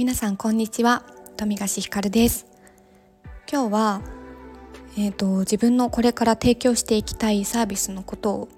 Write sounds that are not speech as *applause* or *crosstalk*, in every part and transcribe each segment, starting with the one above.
皆さんこんにちは富樫ひかるです今日はえーと、自分のこれから提供していきたいサービスのことを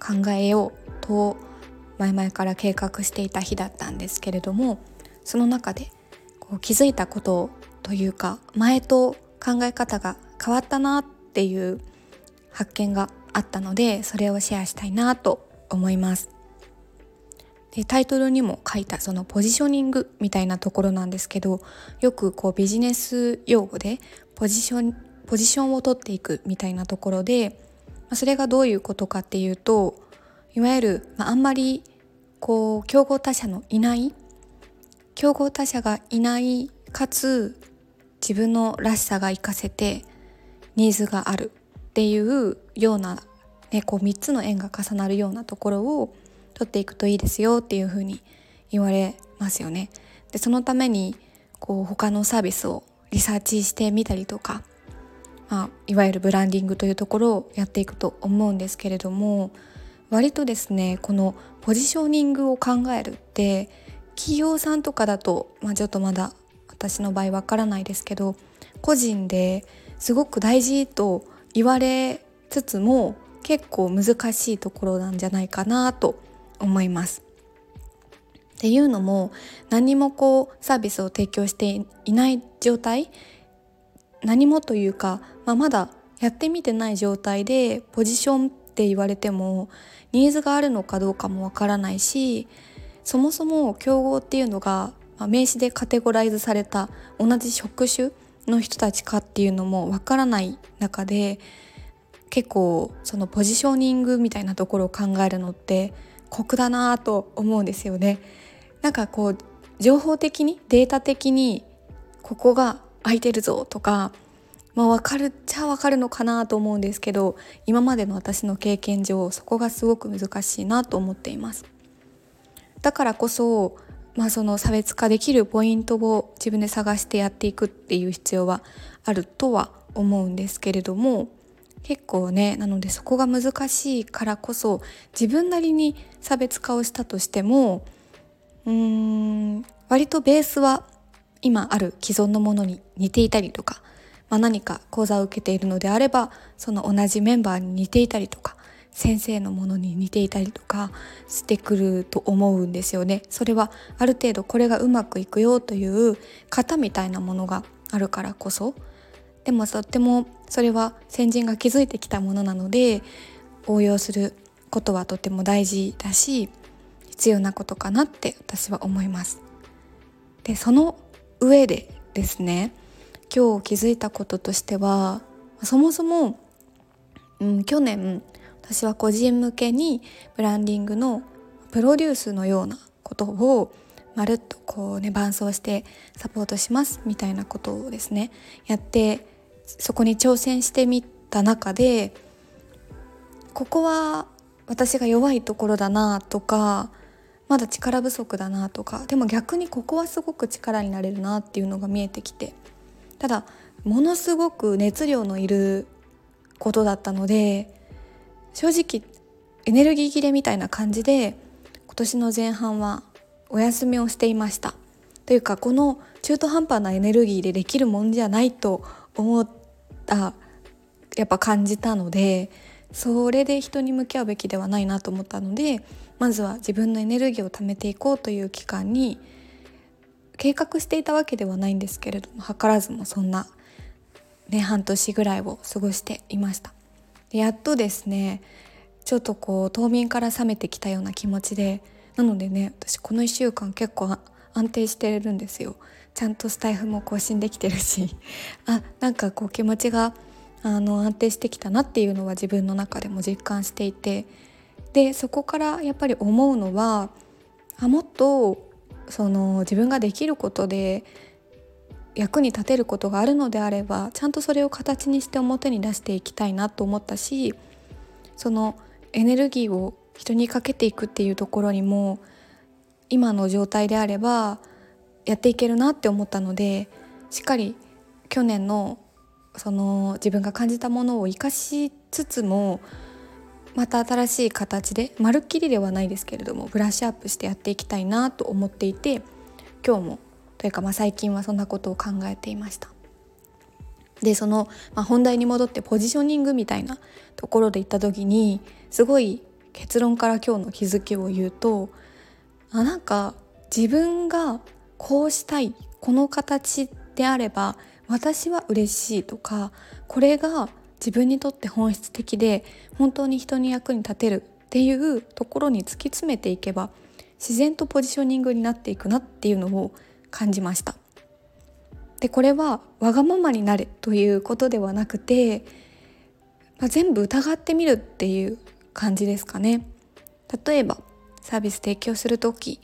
考えようと前々から計画していた日だったんですけれどもその中でこう気づいたことというか前と考え方が変わったなっていう発見があったのでそれをシェアしたいなと思います。でタイトルにも書いたそのポジショニングみたいなところなんですけどよくこうビジネス用語でポジションポジションを取っていくみたいなところでそれがどういうことかっていうといわゆる、まあ、あんまりこう競合他社のいない競合他社がいないかつ自分のらしさが活かせてニーズがあるっていうような、ね、こう3つの円が重なるようなところを取っていくといいですよっていうふうに言われますよね。でそのためにこう他のサービスをリサーチしてみたりとか、まあ、いわゆるブランディングというところをやっていくと思うんですけれども割とですねこのポジショニングを考えるって企業さんとかだと、まあ、ちょっとまだ私の場合わからないですけど個人ですごく大事と言われつつも結構難しいところなんじゃないかなと思います。っていうのも何もこうサービスを提供していない状態何もというか、まあ、まだやってみてない状態でポジションって言われてもニーズがあるのかどうかもわからないしそもそも競合っていうのが、まあ、名詞でカテゴライズされた同じ職種の人たちかっていうのもわからない中で結構そのポジショニングみたいなところを考えるのって酷だなと思うんですよね。なんかこう情報的にデータ的にここが空いてるぞとか、まあ、分かるっちゃ分かるのかなと思うんですけど今までの私の経験上そこがすごく難しいなと思っています。だからこそ、まあ、その差別化できるポイントを自分で探してやっていくっていう必要はあるとは思うんですけれども結構ねなのでそこが難しいからこそ自分なりに差別化をしたとしてもうーん割とベースは今ある既存のものに似ていたりとか、まあ、何か講座を受けているのであればその同じメンバーに似ていたりとか先生のものに似ていたりとかしてくると思うんですよね。それはある程度これがうまくいくよという型みたいなものがあるからこそでもとってもそれは先人が築いてきたものなので応用することはとても大事だし必要なことかなって私は思います。でその上でですね今日気づいたこととしてはそもそも、うん、去年私は個人向けにブランディングのプロデュースのようなことをまるっとこうね伴走してサポートしますみたいなことをですねやってそこに挑戦してみた中でここは私が弱いところだなとかまだ力不足だなとかでも逆にここはすごく力になれるなっていうのが見えてきてただものすごく熱量のいることだったので正直エネルギー切れみたいな感じで今年の前半はお休みをしていました。というかこの中途半端なエネルギーでできるもんじゃないと思ったやっぱ感じたのでそれで人に向き合うべきではないなと思ったのでまずは自分のエネルギーを貯めていこうという期間に計画していたわけではないんですけれども図らずもそんな、ね、半年ぐらいを過ごしていました。やっとですねちょっとこう冬眠から覚めてきたような気持ちでなのでね私この1週間結構安定してるんですよ。ちゃんとスタイフも更新できてるし。*laughs* あなんかこう気持ちがあの安定してきたなっていうのは自分の中でも実感していて。でそこからやっぱり思うのはあもっとその自分ができることで役に立てることがあるのであればちゃんとそれを形にして表に出していきたいなと思ったしそのエネルギーを人にかけていくっていうところにも今の状態であればやっていけるなって思ったのでしっかり去年のその自分が感じたものを生かしつつもまた新しい形でまるっきりではないですけれどもブラッシュアップしてやっていきたいなと思っていて今日もというかまあ最近はそんなことを考えていました。でその、まあ、本題に戻ってポジショニングみたいなところで行った時にすごい結論から今日の気づきを言うとあなんか自分がこうしたいこの形であれば私は嬉しいとかこれが自分にとって本質的で本当に人に役に立てるっていうところに突き詰めていけば自然とポジショニングになっていくなっていうのを感じました。でこれはわがままになれということではなくて、まあ、全部疑ってみるっていう感じですかね。例えばサービス提供する時、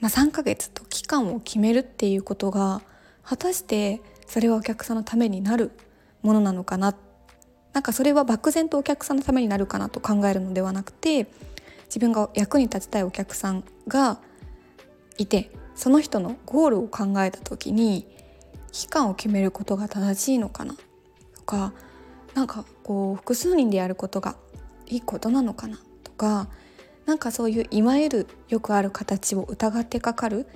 まあ、3ヶ月と期間を決めるっていうことが果たしてそれはお客さんのためになるものなのかななんかそれは漠然とお客さんのためになるかなと考えるのではなくて自分が役に立ちたいお客さんがいてその人のゴールを考えた時に期間を決めることが正しいのかなとかなんかこう複数人でやることがいいことなのかな？とかなんかそういういわゆるよくある形を疑ってかかる。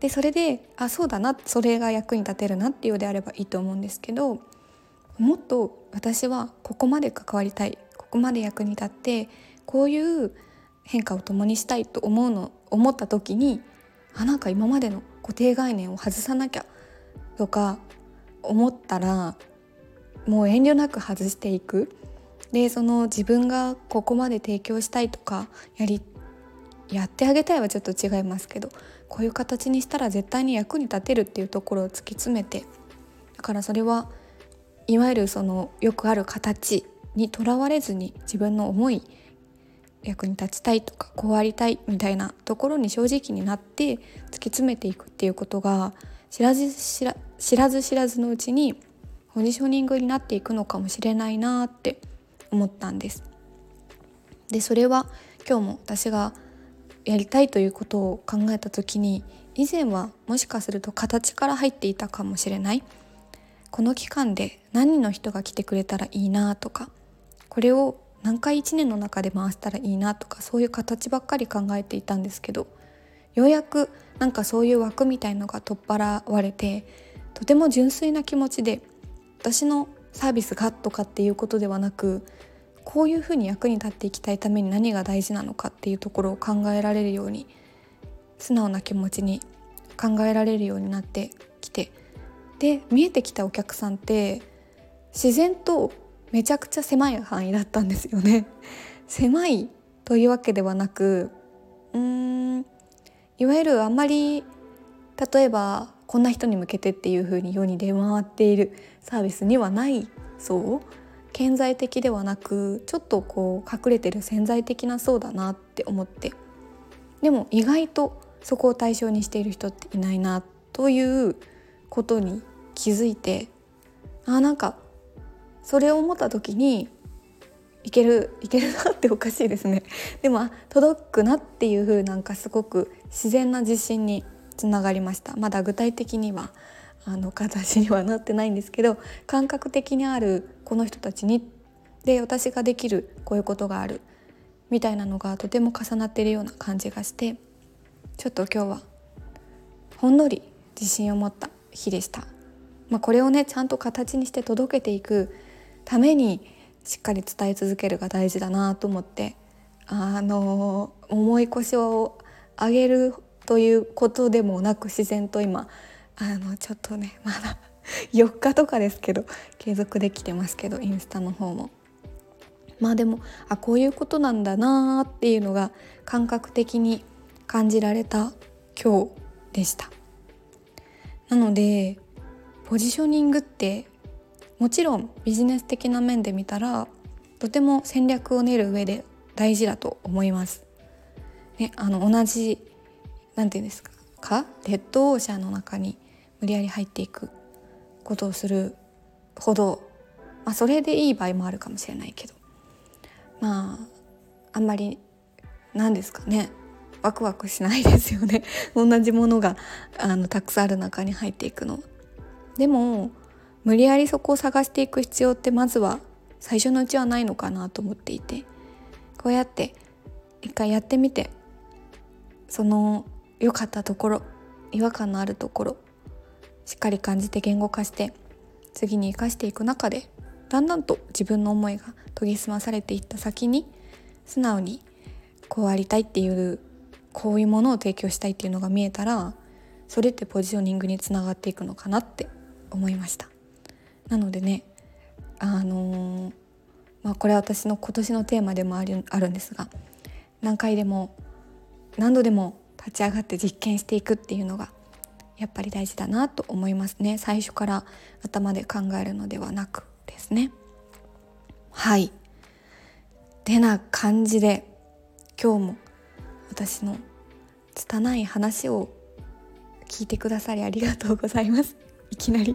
でそれであそうだなそれが役に立てるなっていうであればいいと思うんですけどもっと私はここまで関わりたいここまで役に立ってこういう変化を共にしたいと思うの思った時にあなんか今までの固定概念を外さなきゃとか思ったらもう遠慮なく外していく。でその自分がここまで提供したいとかやりやってあげたいはちょっと違いますけどこういう形にしたら絶対に役に立てるっていうところを突き詰めてだからそれはいわゆるそのよくある形にとらわれずに自分の思い役に立ちたいとかこうありたいみたいなところに正直になって突き詰めていくっていうことが知らず知ら知らず知らずのうちにポジショニングになっていくのかもしれないなって思ったんです。でそれは今日も私がやりたいということを考えた時に以前はもしかすると形から入っていたかもしれないこの期間で何人の人が来てくれたらいいなとかこれを何回1年の中で回したらいいなとかそういう形ばっかり考えていたんですけどようやくなんかそういう枠みたいのが取っ払われてとても純粋な気持ちで私のサービスがとかっていうことではなくこういうふうに役に立っていきたいために何が大事なのかっていうところを考えられるように素直な気持ちに考えられるようになってきてで見えてきたお客さんって自然とめちゃくちゃ狭い範囲だったんですよね。*laughs* 狭いというわけではなくうーんいわゆるあんまり例えばこんな人に向けてっていう風に世に出回っているサービスにはないそう顕在的ではなくちょっとこう隠れてる潜在的な層だなって思って。でも意外とそこを対象にしている人っていないなということに気づいてあなんかそれを思った時にいけるいけるなっておかしいですね。*laughs* でも届くなっていう風なんかすごく自然な自信につながりました。まだ具体的にはあの形にはなってないんですけど感覚的にあるこの人たちにで私ができるこういうことがあるみたいなのがとても重なっているような感じがしてちょっと今日はほんのり自信を持った日でした。まあ、これをねちゃんと形にして届けていくためにしっかり伝え続けるが大事だなと思ってあの重い腰を上げるということでもなく自然と今あのちょっとね *laughs* まだ4日とかですけど継続できてますけどインスタの方も。まあでもあこういうことなんだなっていうのが感覚的に感じられた今日でした。なのでポジショニングってもちろんビジネス的な面で見たらとても戦略を練る上で大事だと思います。ね、あの同じ何て言うんですかか？レッドオーシャンの中に無理やり入っていくことをするほど、まあ、それでいい場合もあるかもしれないけど。まああんまり何ですかね。ワクワクしないですよね。*laughs* 同じものがあのたくさんある中に入っていくの。でも無理やりそこを探していく必要ってまずは最初のうちはないのかなと思っていて。こうやって一回やってみてその良かったところ違和感のあるところしっかり感じて言語化して次に生かしていく中でだんだんと自分の思いが研ぎ澄まされていった先に素直にこうありたいっていうこういうものを提供したいっていうのが見えたらそれってポジショニングにつながっていくのかなって思いました。なのでねあのー、まあこれは私の今年のテーマでもあるあるんですが何回でも何度でも立ち上がって実験していくっていうのがやっぱり大事だなと思いますね。最初から頭で考えるのではなくですね。はい。てな感じで今日も私の拙い話を聞いてくださりありがとうございます。*laughs* いきなり。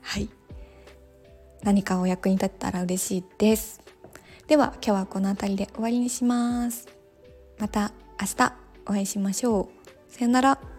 はい。何かお役に立ったら嬉しいです。では今日はこの辺りで終わりにします。また明日お会いしましょう。さよなら。